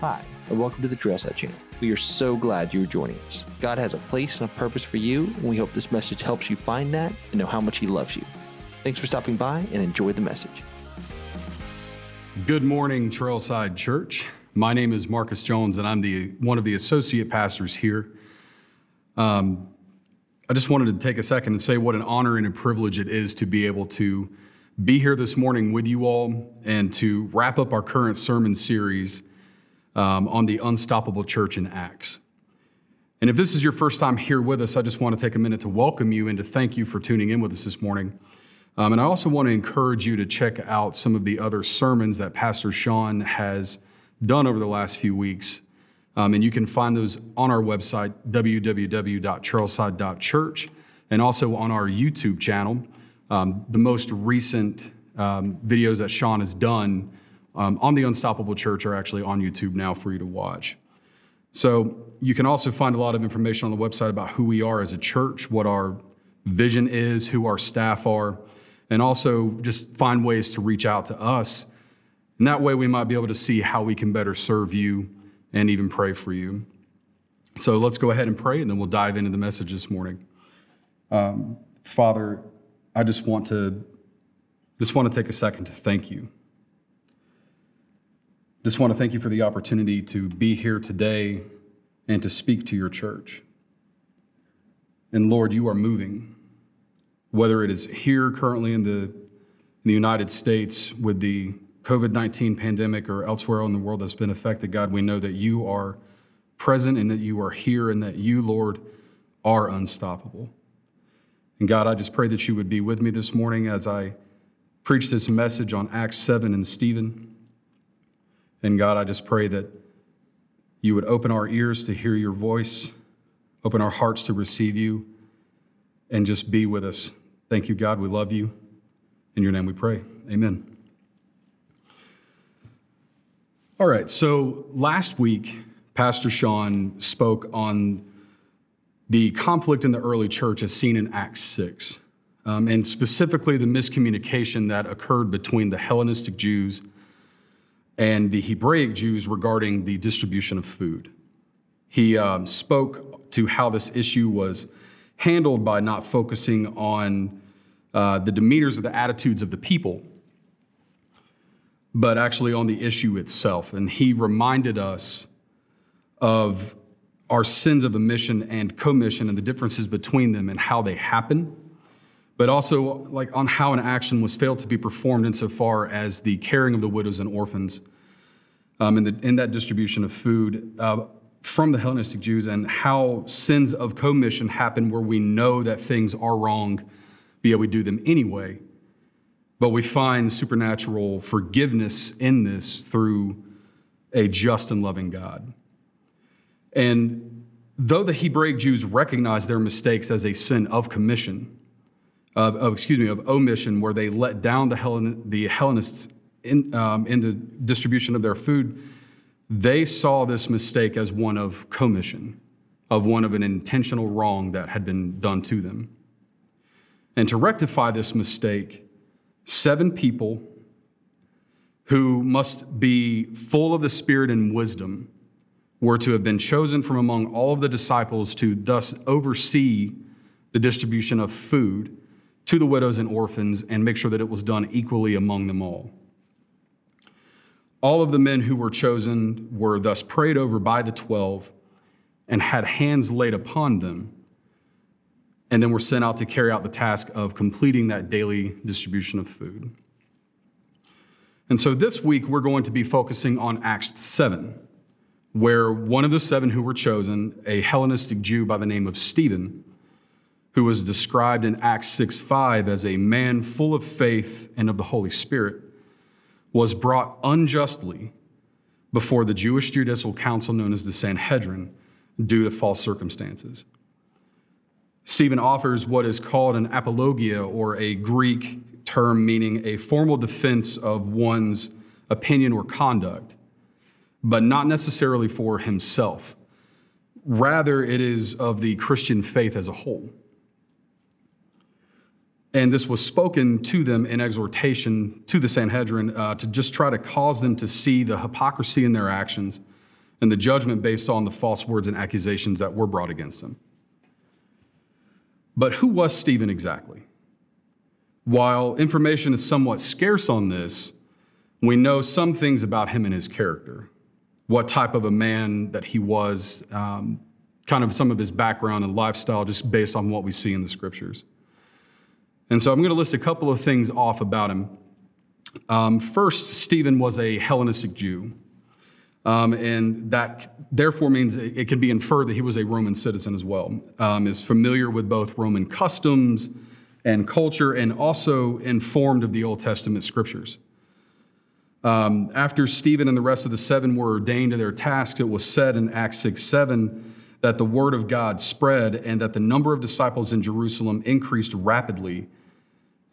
Hi, and welcome to the Trailside channel. We are so glad you are joining us. God has a place and a purpose for you, and we hope this message helps you find that and know how much He loves you. Thanks for stopping by and enjoy the message. Good morning, Trailside Church. My name is Marcus Jones, and I'm the one of the associate pastors here. Um, I just wanted to take a second and say what an honor and a privilege it is to be able to be here this morning with you all and to wrap up our current sermon series um, on the unstoppable church in Acts. And if this is your first time here with us, I just want to take a minute to welcome you and to thank you for tuning in with us this morning. Um, and I also want to encourage you to check out some of the other sermons that Pastor Sean has done over the last few weeks. Um, and you can find those on our website, www.trailside.church, and also on our YouTube channel. Um, the most recent um, videos that Sean has done um, on the Unstoppable Church are actually on YouTube now for you to watch. So you can also find a lot of information on the website about who we are as a church, what our vision is, who our staff are, and also just find ways to reach out to us. And that way we might be able to see how we can better serve you and even pray for you. So let's go ahead and pray, and then we'll dive into the message this morning. Um, Father, I just want to just want to take a second to thank you. Just want to thank you for the opportunity to be here today and to speak to your church. And Lord, you are moving, whether it is here currently in the, in the United States with the COVID 19 pandemic or elsewhere in the world that's been affected, God, we know that you are present and that you are here and that you, Lord, are unstoppable. And God, I just pray that you would be with me this morning as I preach this message on Acts 7 and Stephen. And God, I just pray that you would open our ears to hear your voice, open our hearts to receive you, and just be with us. Thank you, God. We love you. In your name we pray. Amen. All right, so last week, Pastor Sean spoke on the conflict in the early church as seen in Acts 6, um, and specifically the miscommunication that occurred between the Hellenistic Jews and the Hebraic Jews regarding the distribution of food. He um, spoke to how this issue was handled by not focusing on uh, the demeanors or the attitudes of the people, but actually on the issue itself. And he reminded us of our sins of omission and commission and the differences between them and how they happen but also like on how an action was failed to be performed insofar as the caring of the widows and orphans um, in, the, in that distribution of food uh, from the Hellenistic Jews and how sins of commission happen where we know that things are wrong, but yet we do them anyway. But we find supernatural forgiveness in this through a just and loving God. And though the Hebraic Jews recognize their mistakes as a sin of commission, of, excuse me, of omission, where they let down the, Hellen, the Hellenists in, um, in the distribution of their food, they saw this mistake as one of commission, of one of an intentional wrong that had been done to them. And to rectify this mistake, seven people who must be full of the Spirit and wisdom were to have been chosen from among all of the disciples to thus oversee the distribution of food to the widows and orphans and make sure that it was done equally among them all. All of the men who were chosen were thus prayed over by the twelve and had hands laid upon them, and then were sent out to carry out the task of completing that daily distribution of food. And so this week, we're going to be focusing on Acts 7, where one of the seven who were chosen, a Hellenistic Jew by the name of Stephen, who was described in Acts 6 5 as a man full of faith and of the Holy Spirit, was brought unjustly before the Jewish judicial council known as the Sanhedrin due to false circumstances. Stephen offers what is called an apologia, or a Greek term meaning a formal defense of one's opinion or conduct, but not necessarily for himself. Rather, it is of the Christian faith as a whole. And this was spoken to them in exhortation to the Sanhedrin uh, to just try to cause them to see the hypocrisy in their actions and the judgment based on the false words and accusations that were brought against them. But who was Stephen exactly? While information is somewhat scarce on this, we know some things about him and his character, what type of a man that he was, um, kind of some of his background and lifestyle, just based on what we see in the scriptures. And so I'm going to list a couple of things off about him. Um, first, Stephen was a Hellenistic Jew. Um, and that therefore means it, can be inferred that he was a Roman citizen as well, um, is familiar with both Roman customs and culture, and also informed of the Old Testament scriptures. Um, after Stephen and the rest of the seven were ordained to their tasks, it was said in Acts 6 7 that the word of God spread and that the number of disciples in Jerusalem increased rapidly,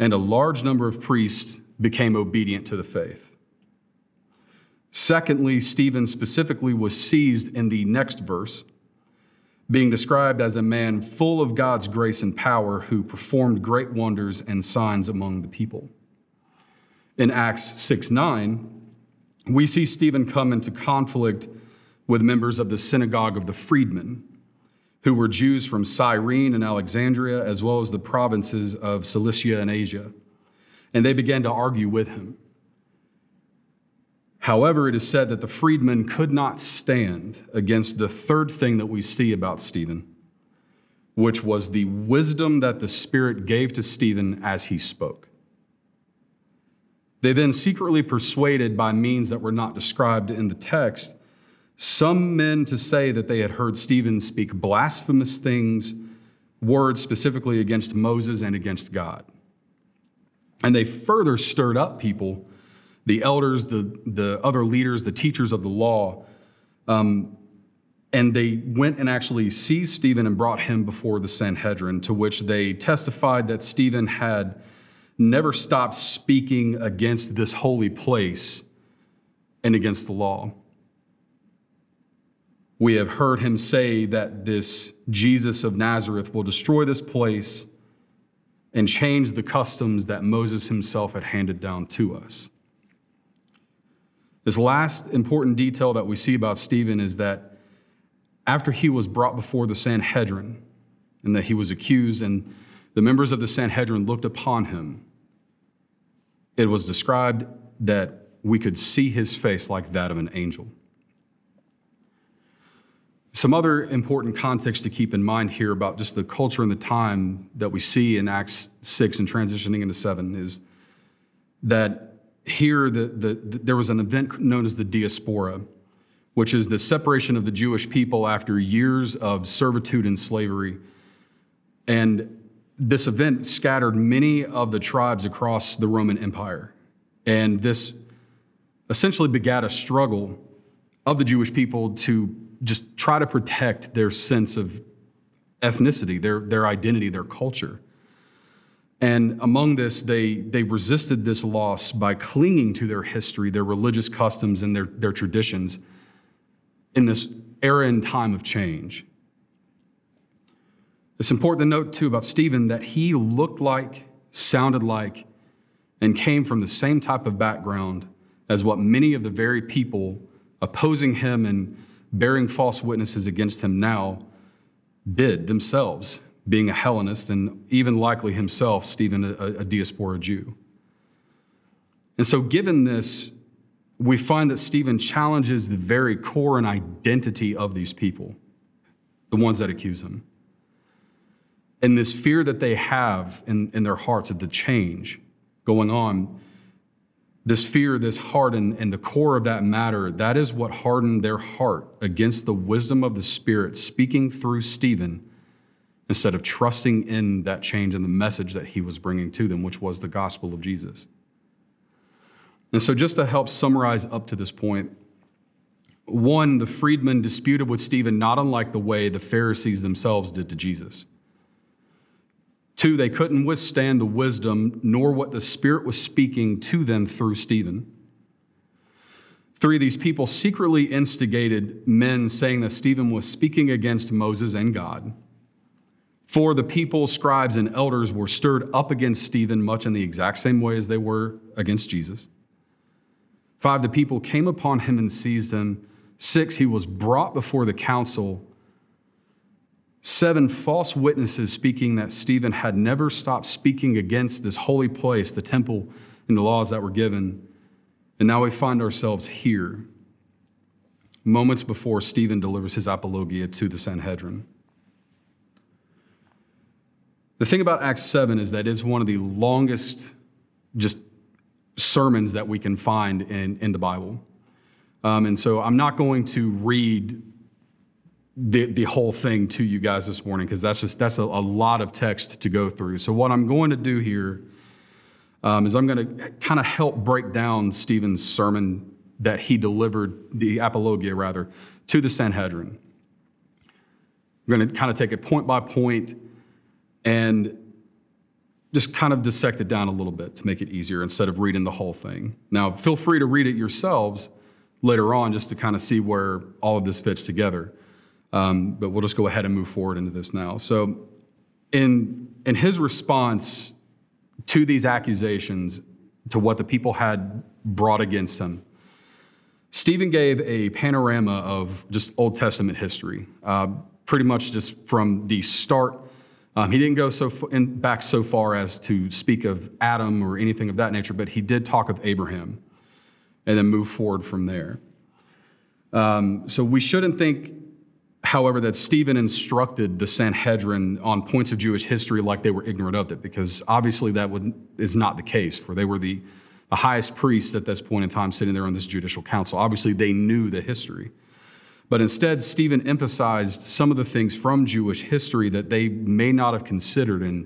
and a large number of priests became obedient to the faith. Secondly, Stephen specifically was seized in the next verse, being described as a man full of God's grace and power who performed great wonders and signs among the people. In Acts 6 9, we see Stephen come into conflict with members of the synagogue of the freedmen, who were Jews from Cyrene and Alexandria, as well as the provinces of Cilicia and Asia. And they began to argue with him. However, it is said that the freedmen could not stand against the third thing that we see about Stephen, which was the wisdom that the Spirit gave to Stephen as he spoke. They then secretly persuaded by means that were not described in the text some men to say that they had heard Stephen speak blasphemous things, words specifically against Moses and against God. And they further stirred up people the elders, the, the other leaders, the teachers of the law. Um, and they went and actually seized Stephen and brought him before the Sanhedrin, to which they testified that Stephen had never stopped speaking against this holy place and against the law. We have heard him say that this Jesus of Nazareth will destroy this place and change the customs that Moses himself had handed down to us. This last important detail that we see about Stephen is that after he was brought before the Sanhedrin and that he was accused, and the members of the Sanhedrin looked upon him, it was described that we could see his face like that of an angel. Some other important context to keep in mind here about just the culture and the time that we see in Acts 6 and transitioning into 7 is that here the, the, the, there was an event known as the diaspora, which is the separation of the Jewish people after years of servitude and slavery. And this event scattered many of the tribes across the Roman Empire. And this essentially begat a struggle of the Jewish people to just try to protect their sense of ethnicity, their, their identity, their culture. And among this, they, they resisted this loss by clinging to their history, their religious customs, and their, their traditions in this era and time of change. It's important to note, too, about Stephen that he looked like, sounded like, and came from the same type of background as what many of the very people opposing him and bearing false witnesses against him now did themselves being a Hellenist and even likely himself, Stephen, a, a diaspora Jew. And so, given this, we find that Stephen challenges the very core and identity of these people, the ones that accuse him. And this fear that they have in, in their hearts of the change going on, this fear, this heart, and, and the core of that matter, that is what hardened their heart against the wisdom of the Spirit speaking through Stephen instead of trusting in that change and the message that he was bringing to them, which was the gospel of Jesus. And so, just to help summarize up to this point, one, the freedmen disputed with Stephen not unlike the way the Pharisees themselves did to Jesus. Two, they couldn't withstand the wisdom nor what the Spirit was speaking to them through Stephen. Three, these people secretly instigated men saying that Stephen was speaking against Moses and God. For the people, scribes, and elders were stirred up against Stephen much in the exact same way as they were against Jesus. Five, the people came upon him and seized him, 6, he was brought before the council. Seven false witnesses speaking that Stephen had never stopped speaking against this holy place, the temple, and the laws that were given. And now we find ourselves here, moments before Stephen delivers his apologia to the Sanhedrin. The thing about Acts 7 is that it's one of the longest just sermons that we can find in, in the Bible. Um, and so I'm not going to read the, the whole thing to you guys this morning because that's just that's a, a, lot of text to go through. So what I'm going to do here um, is I'm going to kind of help break down Stephen's sermon that he delivered, the apologia rather, to the Sanhedrin. I'm going to kind of take it point by point and just kind of dissect it down a little bit to make it easier instead of reading the whole thing. Now, feel free to read it yourselves later on just to kind of see where all of this fits together. Um, but we'll just go ahead and move forward into this now. So, in, in his response to these accusations, to what the people had brought against him, Stephen gave a panorama of just Old Testament history, uh, pretty much just from the start um, he didn't go so in, back so far as to speak of Adam or anything of that nature, but he did talk of Abraham and then move forward from there. Um, so we shouldn't think, however, that Stephen instructed the Sanhedrin on points of Jewish history like they were ignorant of it, because obviously that would, is not the case, for they were the, the highest priests at this point in time sitting there on this judicial council. Obviously, they knew the history. But instead, Stephen emphasized some of the things from Jewish history that they may not have considered and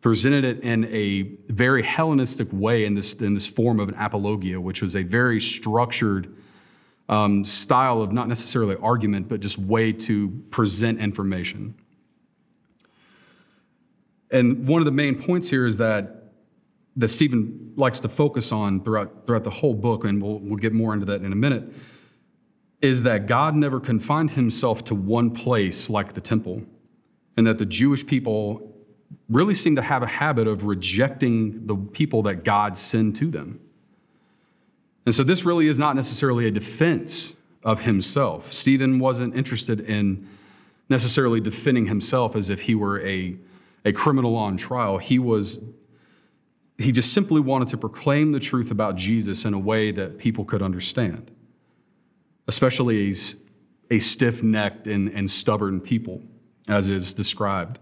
presented it in a very Hellenistic way in this, in this form of an apologia, which was a very structured um, style of not necessarily argument, but just way to present information. And one of the main points here is that that Stephen likes to focus on throughout, throughout the whole book, and we'll, we'll get more into that in a minute, is that God never confined himself to one place like the temple, and that the Jewish people really seem to have a habit of rejecting the people that God sent to them. And so this really is not necessarily a defense of himself. Stephen wasn't interested in necessarily defending himself as if he were a, a criminal on trial. He was he just simply wanted to proclaim the truth about Jesus in a way that people could understand especially a, a stiff necked and, and stubborn people, as is described.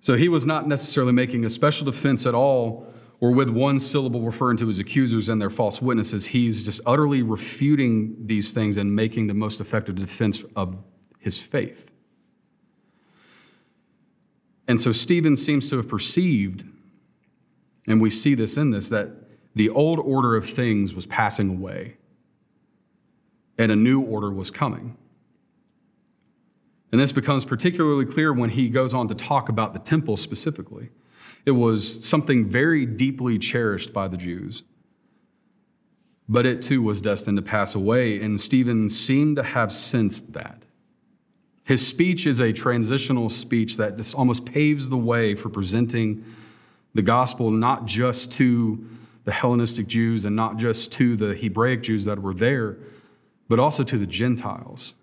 So he was not necessarily making a special defense at all, or with one syllable referring to his accusers and their false witnesses. He's just utterly refuting these things and making the most effective defense of his faith. And so Stephen seems to have perceived, and we see this in this, that the old order of things was passing away and a new order was coming. And this becomes particularly clear when he goes on to talk about the temple specifically. It was something very deeply cherished by the Jews, but it too was destined to pass away, and Stephen seemed to have sensed that. His speech is a transitional speech that almost paves the way for presenting the gospel not just to the Hellenistic Jews and not just to the Hebraic Jews that were there, but also to the Gentiles,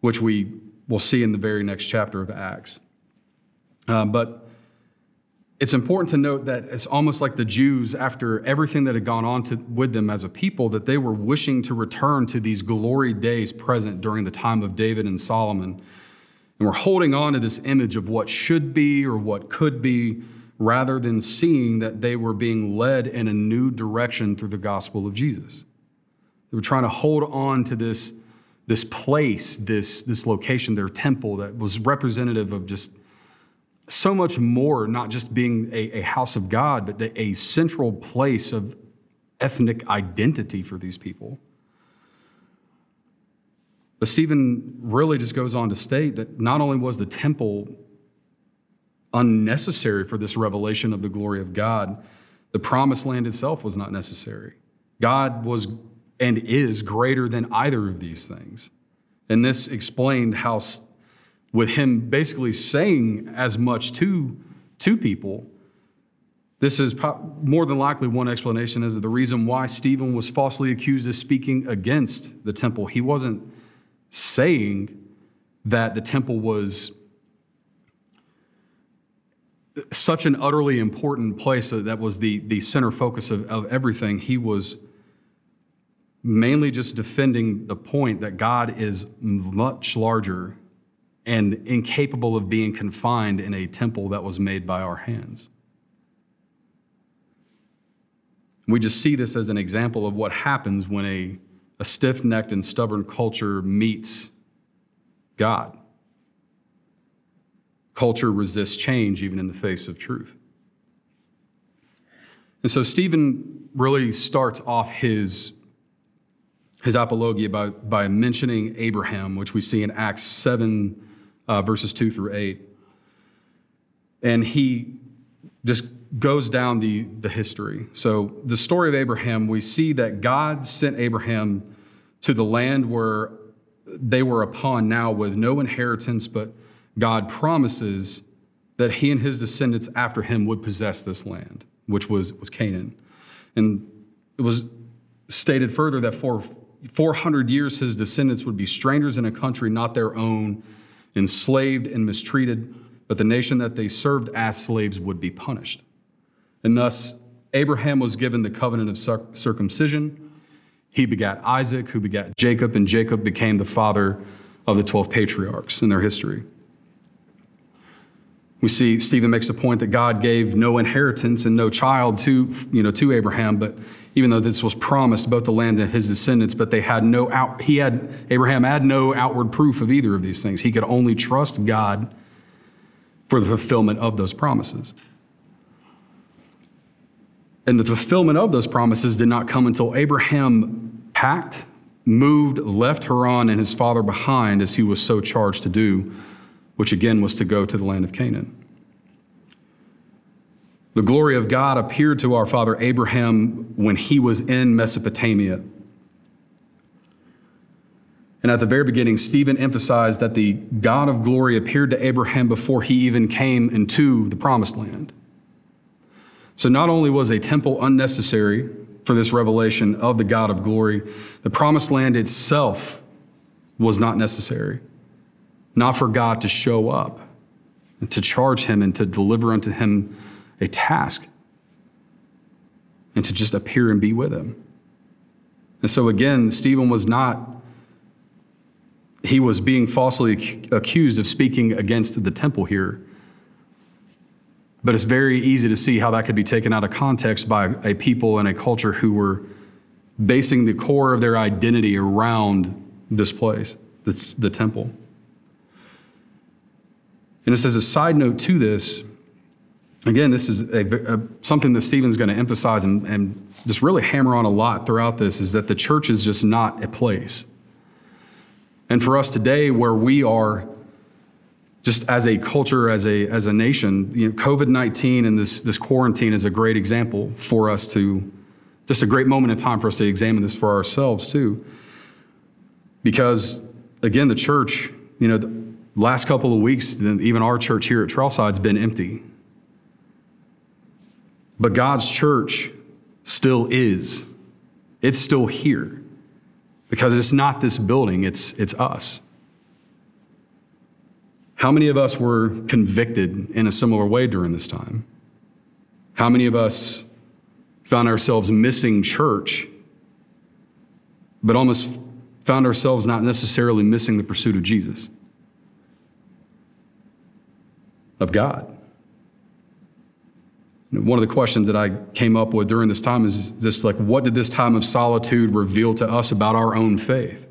which we will see in the very next chapter of Acts. Uh, but it's important to note that it's almost like the Jews, after everything that had gone on to, with them as a people, that they were wishing to return to these glory days present during the time of David and Solomon. And we're holding on to this image of what should be or what could be, rather than seeing that they were being led in a new direction through the gospel of Jesus. They were trying to hold on to this, this place, this, this location, their temple that was representative of just so much more, not just being a, a house of God, but a central place of ethnic identity for these people. But Stephen really just goes on to state that not only was the temple unnecessary for this revelation of the glory of God, the promised land itself was not necessary. God was and is greater than either of these things. And this explained how, with him basically saying as much to, to people, This is more than likely one explanation of the reason why Stephen was falsely accused of speaking against the temple. He wasn't saying that the temple was such an utterly important place that, that was the, the center focus of, of everything. He was mainly just defending the point that God is much larger and incapable of being confined in a temple that was made by our hands. We just see this as an example of what happens when a, a stiff necked and stubborn culture meets God. Culture resists change even in the face of truth. And so Stephen really starts off his, his apologia by, by mentioning Abraham, which we see in Acts 7, uh, verses 2 through 8. And he just goes down the, the history. So, the story of Abraham, we see that God sent Abraham to the land where they were upon now with no inheritance, but God promises that he and his descendants after him would possess this land, which was, was Canaan. And it was stated further that for 400 years his descendants would be strangers in a country not their own, enslaved and mistreated, but the nation that they served as slaves would be punished. And thus, Abraham was given the covenant of circumcision. He begat Isaac, who begat Jacob, and Jacob became the father of the 12 patriarchs in their history. We see Stephen makes the point that God gave no inheritance and no child to, you know, to Abraham, but even though this was promised both the lands and his descendants, but they had no out, he had, Abraham had no outward proof of either of these things. He could only trust God for the fulfillment of those promises. And the fulfillment of those promises did not come until Abraham packed, moved, left Haran and his father behind as he was so charged to do, which again was to go to the land of Canaan. The glory of God appeared to our father Abraham when he was in Mesopotamia. And at the very beginning, Stephen emphasized that the God of glory appeared to Abraham before he even came into the promised land. So not only was a temple unnecessary for this revelation of the God of glory, the promised land itself was not necessary, not for God to show up and to charge him and to deliver unto him a task and to just appear and be with him. And so again, Stephen was not, he was being falsely accused of speaking against the temple here. But it's very easy to see how that could be taken out of context by a people and a culture who were basing the core of their identity around this place, this, the temple. And it says a side note to this, again, this is a, a, something that Stephen's going to emphasize and, and just really hammer on a lot throughout this is that the church is just not a place. And for us today, where we are just as a culture, as a, as a nation, you know, COVID 19 and this, this quarantine is a great example for us to, just a great moment in time for us to examine this for ourselves too. Because again, the church, you know, the last couple of weeks, even our church here at Trailside's been empty. But God's church still is. It's still here because it's not this building, it's, it's us. How many of us were convicted in a similar way during this time? How many of us found ourselves missing church, but almost found ourselves not necessarily missing the pursuit of Jesus, of God? One of the questions that I came up with during this time is just like, what did this time of solitude reveal to us about our own faith?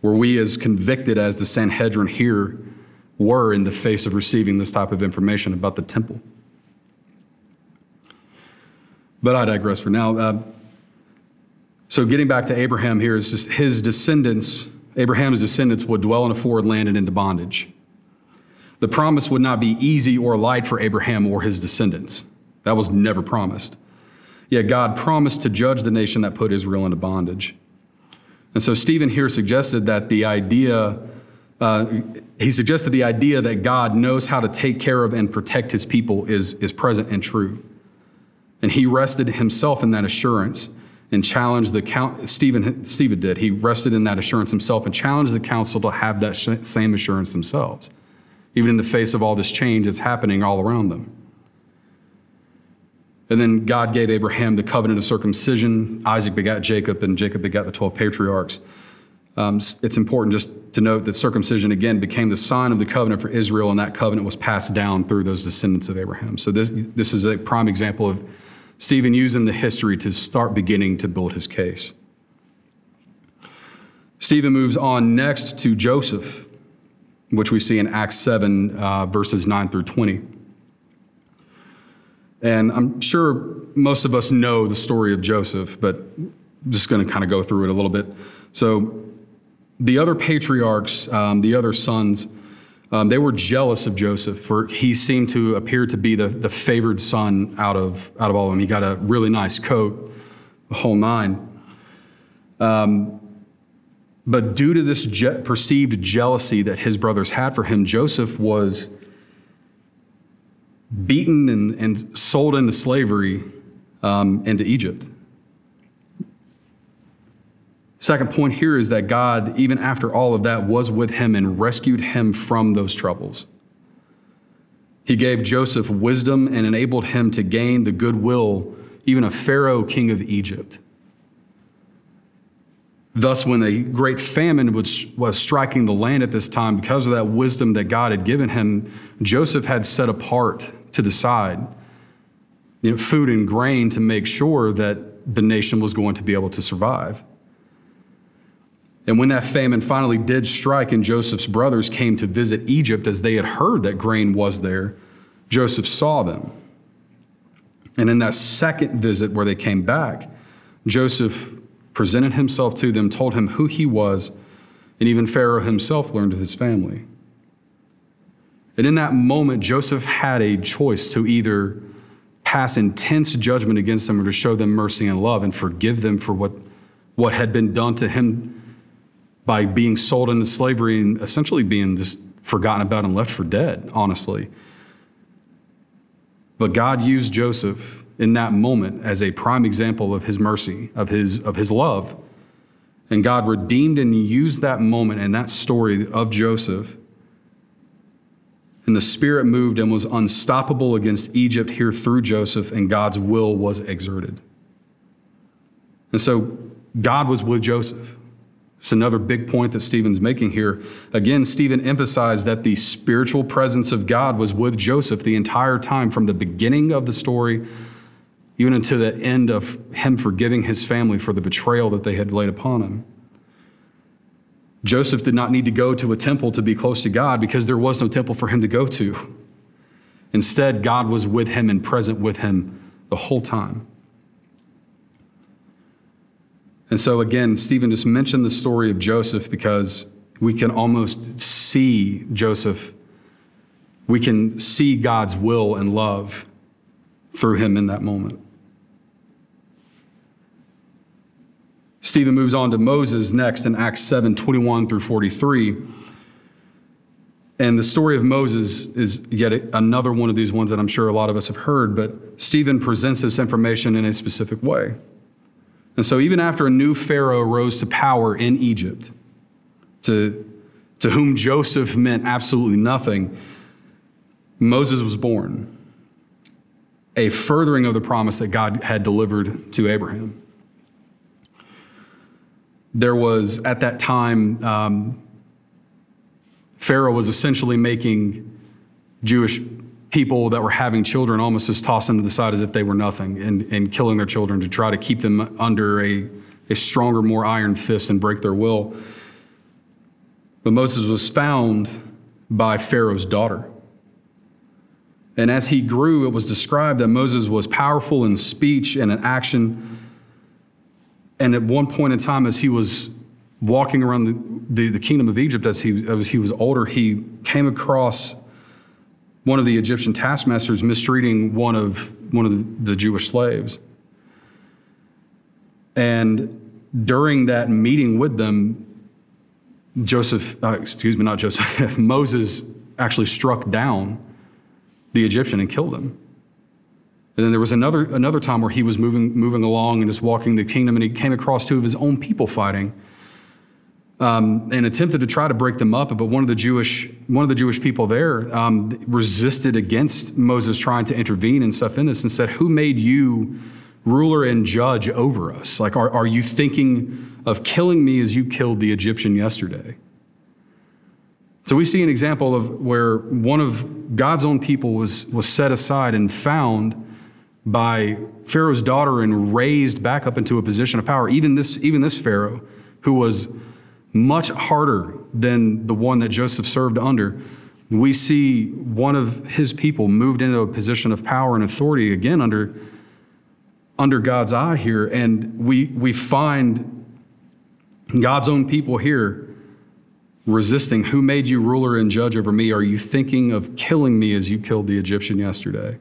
Were we as convicted as the Sanhedrin here were in the face of receiving this type of information about the temple? But I digress for now. Uh, so, getting back to Abraham here, is his descendants, Abraham's descendants, would dwell in a foreign land and into bondage. The promise would not be easy or light for Abraham or his descendants. That was never promised. Yet God promised to judge the nation that put Israel into bondage. And so Stephen here suggested that the idea uh, he suggested the idea that God knows how to take care of and protect his people is, is present and true. And he rested himself in that assurance and challenged the count. Stephen, Stephen did. He rested in that assurance himself and challenged the council to have that same assurance themselves, even in the face of all this change that's happening all around them. And then God gave Abraham the covenant of circumcision. Isaac begat Jacob, and Jacob begat the 12 patriarchs. Um, it's important just to note that circumcision again became the sign of the covenant for Israel, and that covenant was passed down through those descendants of Abraham. So this this is a prime example of Stephen using the history to start beginning to build his case. Stephen moves on next to Joseph, which we see in Acts 7, uh, verses 9 through 20. And I'm sure most of us know the story of Joseph, but I'm just going to kind of go through it a little bit. So, the other patriarchs, um, the other sons, um, they were jealous of Joseph, for he seemed to appear to be the, the favored son out of, out of all of them. He got a really nice coat, the whole nine. Um, but due to this je- perceived jealousy that his brothers had for him, Joseph was beaten and, and sold into slavery um, into Egypt. Second point here is that God, even after all of that, was with him and rescued him from those troubles. He gave Joseph wisdom and enabled him to gain the goodwill even of Pharaoh, king of Egypt. Thus, when a great famine was, was striking the land at this time, because of that wisdom that God had given him, Joseph had set apart to the side you know, food and grain to make sure that the nation was going to be able to survive. And when that famine finally did strike and Joseph's brothers came to visit Egypt as they had heard that grain was there, Joseph saw them. And in that second visit where they came back, Joseph presented himself to them, told him who he was, and even Pharaoh himself learned of his family. And in that moment, Joseph had a choice to either pass intense judgment against them or to show them mercy and love and forgive them for what, what had been done to him by being sold into slavery and essentially being just forgotten about and left for dead, honestly. But God used Joseph in that moment as a prime example of his mercy, of his, of his love. And God redeemed and used that moment and that story of Joseph. And the Spirit moved and was unstoppable against Egypt here through Joseph, and God's will was exerted. And so God was with Joseph. It's another big point that Stephen's making here. Again, Stephen emphasized that the spiritual presence of God was with Joseph the entire time, from the beginning of the story, even until the end of him forgiving his family for the betrayal that they had laid upon him. Joseph did not need to go to a temple to be close to God because there was no temple for him to go to. Instead, God was with him and present with him the whole time. And so, again, Stephen just mentioned the story of Joseph because we can almost see Joseph. We can see God's will and love through him in that moment. Stephen moves on to Moses next in Acts 7 21 through 43. And the story of Moses is yet another one of these ones that I'm sure a lot of us have heard, but Stephen presents this information in a specific way. And so, even after a new Pharaoh rose to power in Egypt, to, to whom Joseph meant absolutely nothing, Moses was born, a furthering of the promise that God had delivered to Abraham. There was, at that time, um, Pharaoh was essentially making Jewish people that were having children almost just toss them to the side as if they were nothing and, and killing their children to try to keep them under a, a stronger, more iron fist and break their will. But Moses was found by Pharaoh's daughter. And as he grew, it was described that Moses was powerful in speech and in action. And at one point in time, as he was walking around the, the, the kingdom of Egypt, as he, as he was older, he came across one of the Egyptian taskmasters mistreating one of one of the, Jewish slaves. And during that meeting with them, Joseph, uh, excuse me, not Joseph, Moses actually struck down the Egyptian and killed him. And then there was another, another time where he was moving, moving along and just walking the kingdom, and he came across two of his own people fighting um, and attempted to try to break them up. But one of the Jewish, one of the Jewish people there um, resisted against Moses trying to intervene and stuff in this and said, Who made you ruler and judge over us? Like, are, are you thinking of killing me as you killed the Egyptian yesterday? So we see an example of where one of God's own people was, was set aside and found by Pharaoh's daughter and raised back up into a position of power. Even this, even this Pharaoh, who was much harder than the one that Joseph served under, we see one of his people moved into a position of power and authority again under, under God's eye here. And we, we find God's own people here resisting. Who made you ruler and judge over me? Are you thinking of killing me as you killed the Egyptian yesterday?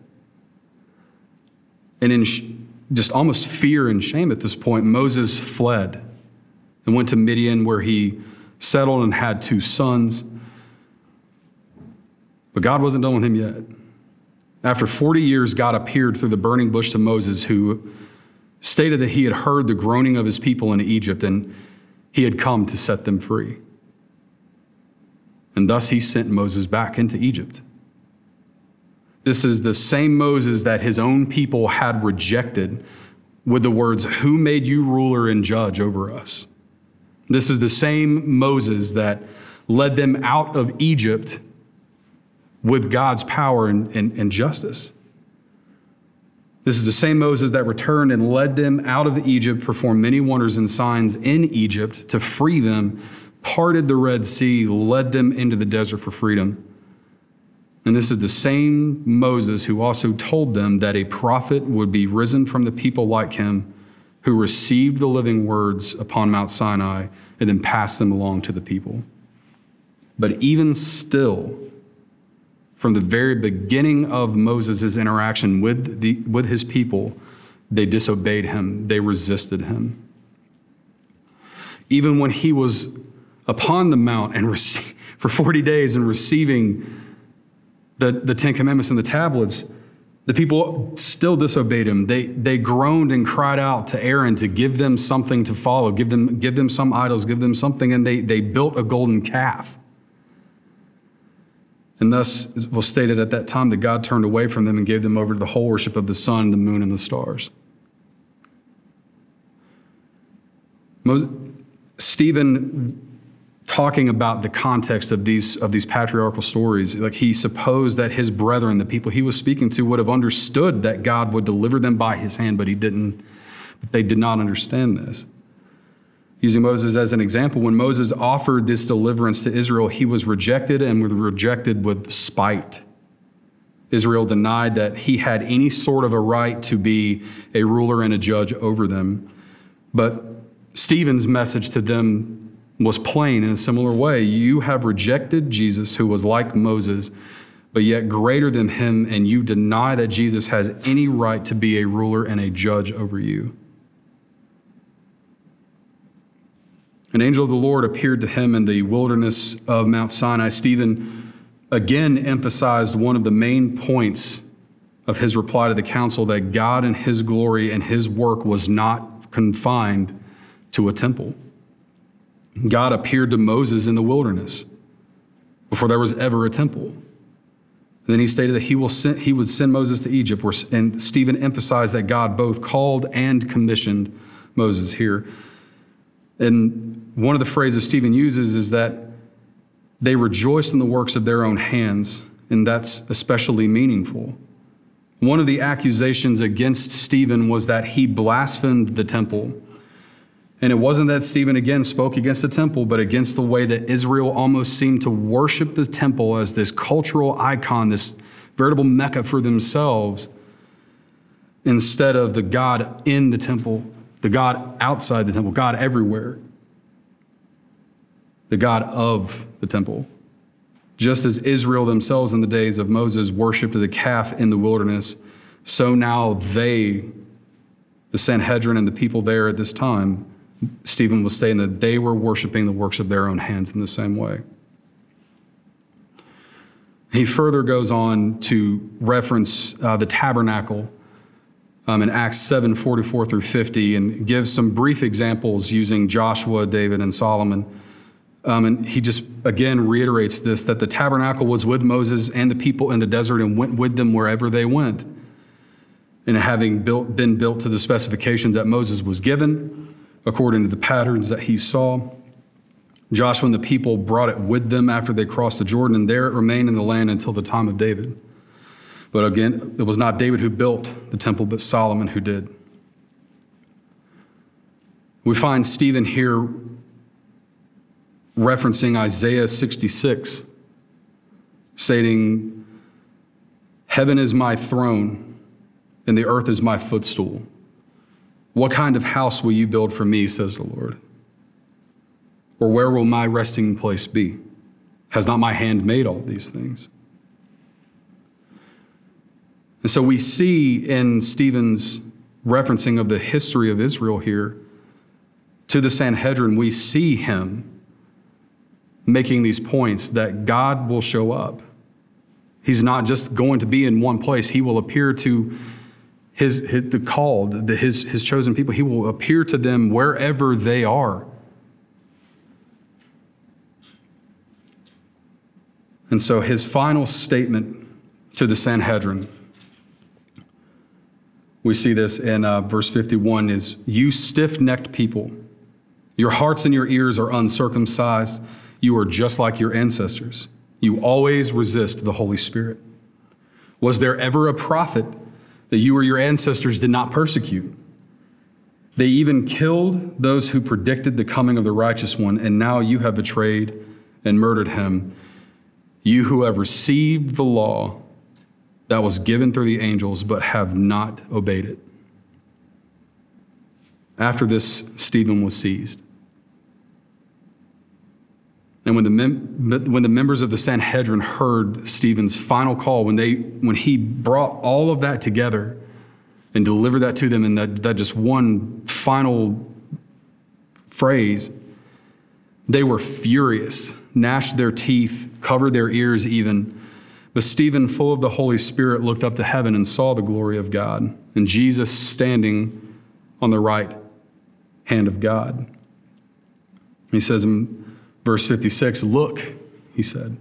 And in sh- just almost fear and shame at this point, Moses fled and went to Midian, where he settled and had two sons. But God wasn't done with him yet. After 40 years, God appeared through the burning bush to Moses, who stated that he had heard the groaning of his people in Egypt and he had come to set them free. And thus he sent Moses back into Egypt. This is the same Moses that his own people had rejected with the words, Who made you ruler and judge over us? This is the same Moses that led them out of Egypt with God's power and, and, and, justice. This is the same Moses that returned and led them out of Egypt, performed many wonders and signs in Egypt to free them, parted the Red Sea, led them into the desert for freedom. And this is the same Moses who also told them that a prophet would be risen from the people like him, who received the living words upon Mount Sinai and then passed them along to the people. But even still, from the very beginning of Moses' interaction with, the, with his people, they disobeyed him, they resisted him. Even when he was upon the mount and rece- for 40 days and receiving the, the Ten Commandments and the tablets, the people still disobeyed him. They, they groaned and cried out to Aaron to give them something to follow, give them, give them some idols, give them something, and they, they built a golden calf. And thus it was stated at that time that God turned away from them and gave them over to the whole worship of the sun, the moon, and the stars. Moses, Stephen talking about the context of these of these patriarchal stories like he supposed that his brethren the people he was speaking to would have understood that god would deliver them by his hand but he didn't. But they did not understand this. Using moses as an example when moses offered this deliverance to israel he was rejected and was rejected with spite. Israel denied that he had any sort of a right to be a ruler and a judge over them. But stephen's message to them was plain in a similar way. You have rejected Jesus, who was like Moses, but yet greater than him, and you deny that Jesus has any right to be a ruler and a judge over you. An angel of the Lord appeared to him in the wilderness of Mount Sinai. Stephen again emphasized one of the main points of his reply to the council that God and his glory and his work was not confined to a temple. God appeared to Moses in the wilderness before there was ever a temple. And then he stated that he, will send, he would send Moses to Egypt, and Stephen emphasized that God both called and commissioned Moses here. And one of the phrases Stephen uses is that they rejoiced in the works of their own hands, and that's especially meaningful. One of the accusations against Stephen was that he blasphemed the temple and it wasn't that Stephen again spoke against the temple, but against the way that Israel almost seemed to worship the temple as this cultural icon, this veritable Mecca for themselves, instead of the God in the temple, the God outside the temple, God everywhere, the God of the temple. Just as Israel themselves in the days of Moses worshiped the calf in the wilderness, so now they, the Sanhedrin and the people there at this time, Stephen was stating that they were worshiping the works of their own hands in the same way. He further goes on to reference uh, the tabernacle um, in Acts 7 44 through 50 and gives some brief examples using Joshua, David, and Solomon. Um, and he just again reiterates this that the tabernacle was with Moses and the people in the desert and went with them wherever they went. And having built, been built to the specifications that Moses was given, according to the patterns that he saw, Joshua and the people brought it with them after they crossed the Jordan, and there it remained in the land until the time of David. But again, it was not David who built the temple, but Solomon who did. We find Stephen here referencing Isaiah 66, stating, Heaven is my throne, and the earth is my footstool. What kind of house will you build for me, says the Lord? Or where will my resting place be? Has not my hand made all these things? And so we see in Stephen's referencing of the history of Israel here to the Sanhedrin, we see him making these points that God will show up. He's not just going to be in one place, he will appear to his, his the called, the, his, his chosen people. He will appear to them wherever they are. And so his final statement to the Sanhedrin we see this in uh, verse 51 is you stiff-necked people your hearts and your ears are uncircumcised you are just like your ancestors you always resist the holy spirit was there ever a prophet that you or your ancestors did not persecute they even killed those who predicted the coming of the righteous one and now you have betrayed and murdered him you who have received the law that was given through the angels, but have not obeyed it. After this, Stephen was seized. And when the, mem- when the members of the Sanhedrin heard Stephen's final call, when, they, when he brought all of that together and delivered that to them in that, that just one final phrase, they were furious, gnashed their teeth, covered their ears even but Stephen, full of the Holy Spirit, looked up to heaven and saw the glory of God, and Jesus standing on the right hand of God. He says verse 56 Look, he said,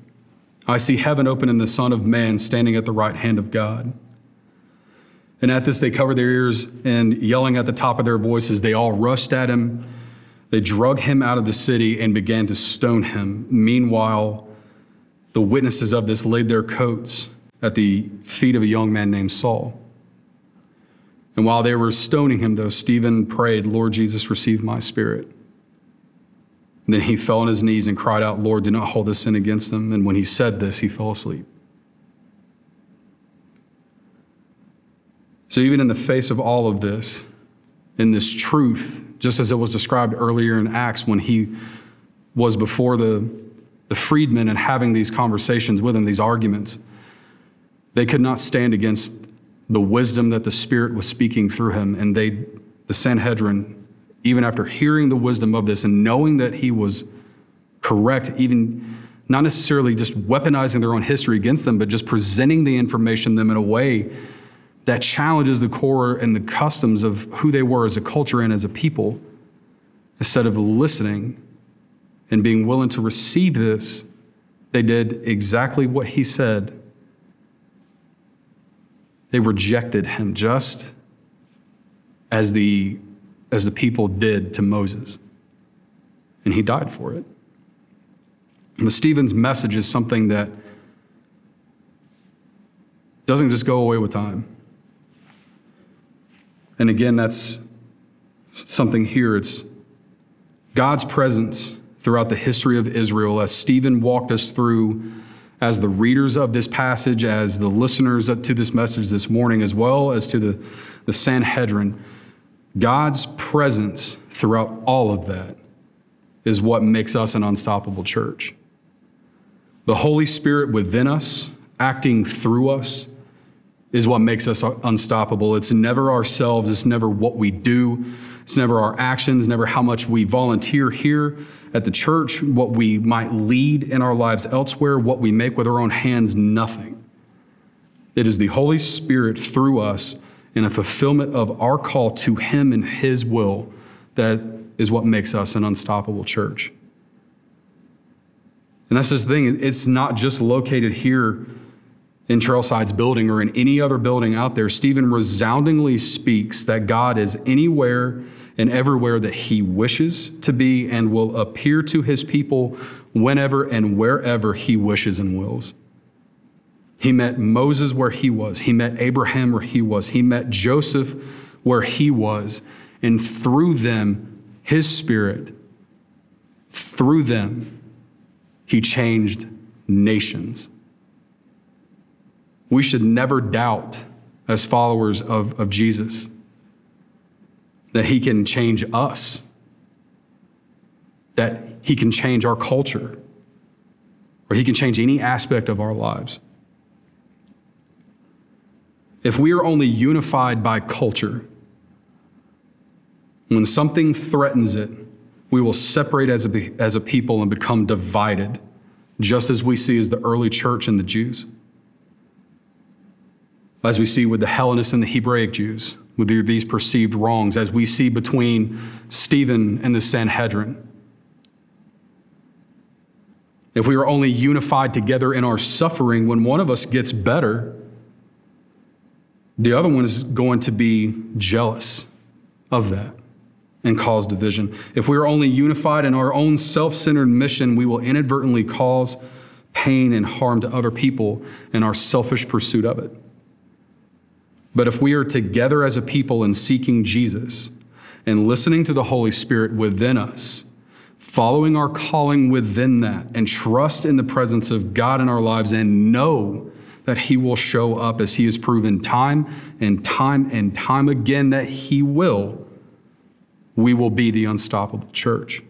I see heaven open and the Son of Man standing at the right hand of God. And at this, they covered their ears and yelling at the top of their voices, they all rushed at him. They drug him out of the city and began to stone him. Meanwhile, the witnesses of this laid their coats at the feet of a young man named Saul. And while they were stoning him, though, Stephen prayed, Lord Jesus, receive my spirit. Then he fell on his knees and cried out, Lord, do not hold this sin against them. And when he said this, he fell asleep. So, even in the face of all of this, in this truth, just as it was described earlier in Acts when he was before the the freedmen and having these conversations with him, these arguments, they could not stand against the wisdom that the Spirit was speaking through him. And they, the Sanhedrin, even after hearing the wisdom of this and knowing that he was correct, even not necessarily just weaponizing their own history against them, but just presenting the information to them in a way that challenges the core and the customs of who they were as a culture and as a people, instead of listening and being willing to receive this, they did exactly what he said. They rejected him just as the, as the people did to Moses. And he died for it. But Stephen's message is something that doesn't just go away with time. And again, that's something here. It's God's presence throughout the history of Israel as Stephen walked us through as the readers of this passage, as the listeners to this message this morning, as well as to the, the Sanhedrin. God's presence throughout all of that is what makes us an unstoppable church. The Holy Spirit within us, acting through us, is what makes us unstoppable. It's never ourselves, it's never what we do, it's never our actions, never how much we volunteer here at the church, what we might lead in our lives elsewhere, what we make with our own hands, nothing. It is the Holy Spirit through us in a fulfillment of our call to Him and His will that is what makes us an unstoppable church. And that's the thing, it's not just located here in Trailside's building or in any other building out there. Stephen resoundingly speaks that God is anywhere and everywhere that he wishes to be and will appear to his people whenever and wherever he wishes and wills. He met Moses where he was. He met Abraham where he was. He met Joseph where he was. And through them, his spirit, through them, he changed nations. We should never doubt, as followers of, of Jesus, that he can change us, that he can change our culture, or he can change any aspect of our lives. If we are only unified by culture, when something threatens it, we will separate as a, as a people and become divided, just as we see as the early church and the Jews. As we see with the Hellenists and the Hebraic Jews, with these perceived wrongs, as we see between Stephen and the Sanhedrin. If we are only unified together in our suffering, when one of us gets better, the other one is going to be jealous of that and cause division. If we are only unified in our own self centered mission, we will inadvertently cause pain and harm to other people in our selfish pursuit of it. But if we are together as a people in seeking Jesus and listening to the Holy Spirit within us, following our calling within that, and trust in the presence of God in our lives and know that He will show up as He has proven time and time and time again that He will, we will be the unstoppable church.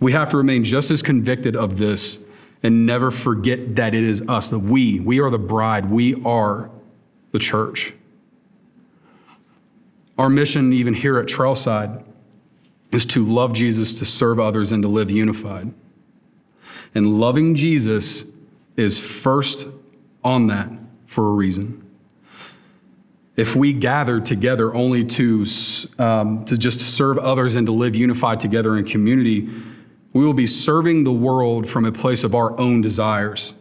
We have to remain just as convicted of this and never forget that it is us, that we, we are the bride, we are the church. Our mission, even here at Trailside, is to love Jesus, to serve others, and to live unified. And loving Jesus is first on that for a reason. If we gather together only to, um, to just serve others and to live unified together in community, we will be serving the world from a place of our own desires.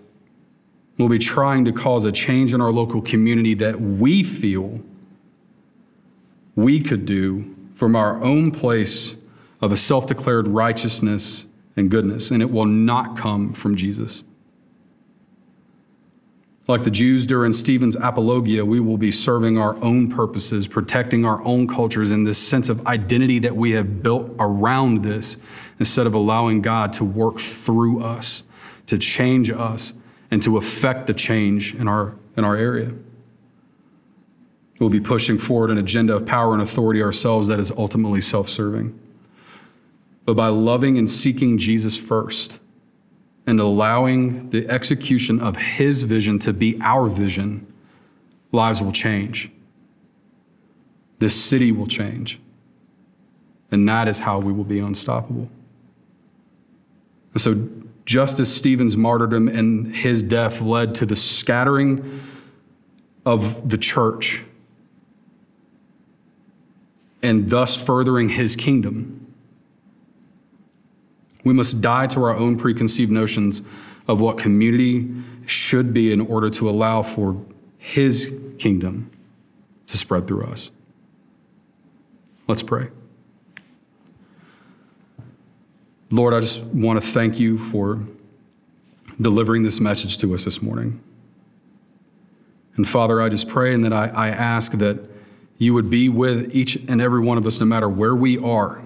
We'll be trying to cause a change in our local community that we feel we could do from our own place of a self declared righteousness and goodness, and it will not come from Jesus. Like the Jews during Stephen's apologia, we will be serving our own purposes, protecting our own cultures in this sense of identity that we have built around this, instead of allowing God to work through us, to change us, and to affect the change in our, in our area. We'll be pushing forward an agenda of power and authority ourselves that is ultimately self serving. But by loving and seeking Jesus first, and allowing the execution of His vision to be our vision, lives will change. This city will change. And that is how we will be unstoppable. And so, just as Stephen's martyrdom and his death led to the scattering of the church and thus furthering his kingdom, we must die to our own preconceived notions of what community should be in order to allow for His kingdom to spread through us. Let's pray. Lord, I just want to thank you for delivering this message to us this morning. And Father, I just pray and that I, I ask that you would be with each and every one of us, no matter where we are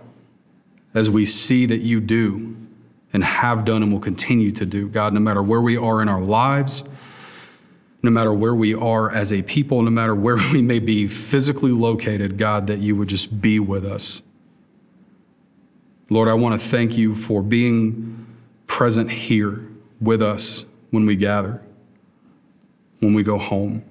as we see that you do and have done and will continue to do, God, no matter where we are in our lives, no matter where we are as a people, no matter where we may be physically located, God, that you would just be with us. Lord, I want to thank you for being present here with us when we gather. when we go home.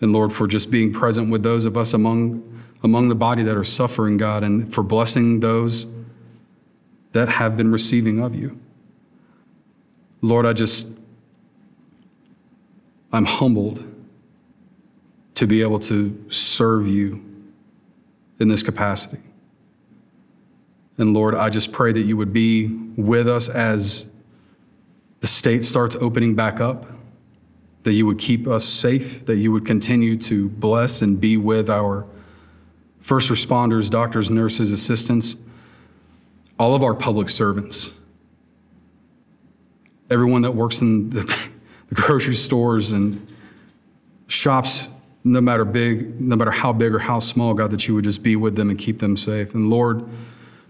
And Lord, for just being present with those of us among, among the body that are suffering, God, and for blessing those that have been receiving of you. Lord, I just, I'm humbled to be able to serve you in this capacity. And Lord, I just pray that you would be with us as the state starts opening back up, that you would keep us safe, that you would continue to bless and be with our first responders, doctors, nurses, assistants, all of our public servants, everyone that works in the, the grocery stores and shops, no matter big, no matter how big or how small, God, that you would just be with them and keep them safe. And Lord,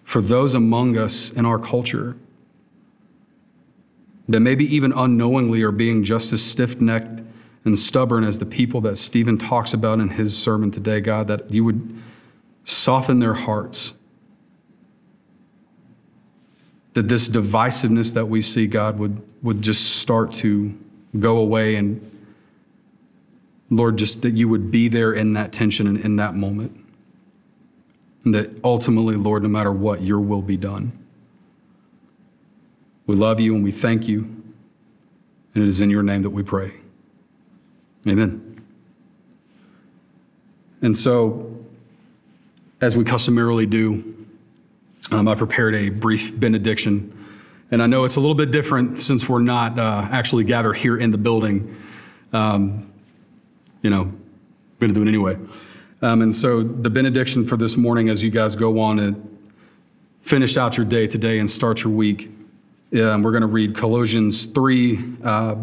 for those among us in our culture that maybe even unknowingly are being just as stiff necked and stubborn as the people that Stephen talks about in his sermon today, God, that you would soften their hearts. That this divisiveness that we see, God, would, would just start to go away. And Lord, just that you would be there in that tension and in that moment. And that ultimately, Lord, no matter what, your will be done. We love you and we thank you. And it is in your name that we pray. Amen. And so, as we customarily do, um, I prepared a brief benediction. And I know it's a little bit different since we're not uh, actually gathered here in the building. Um, you know, I'm going to do it anyway. Um, and so, the benediction for this morning, as you guys go on and finish out your day today and start your week, um, we're going to read Colossians 3, uh,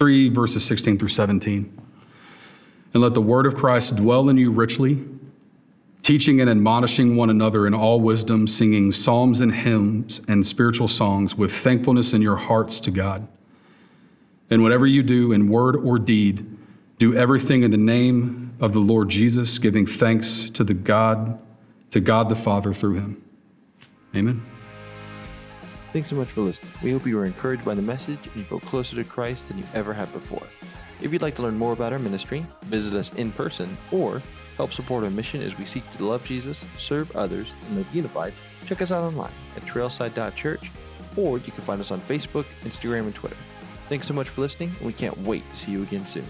3, verses 16 through 17. And let the word of Christ dwell in you richly, teaching and admonishing one another in all wisdom, singing psalms and hymns and spiritual songs with thankfulness in your hearts to God. And whatever you do in word or deed, do everything in the name of the Lord Jesus, giving thanks to the God, to God the Father through him. Amen. Thanks so much for listening. We hope you were encouraged by the message and you feel closer to Christ than you ever have before. If you'd like to learn more about our ministry, visit us in person, or help support our mission as we seek to love Jesus, serve others, and live unified, check us out online at trailside.church, or you can find us on Facebook, Instagram, and Twitter. Thanks so much for listening, and we can't wait to see you again soon.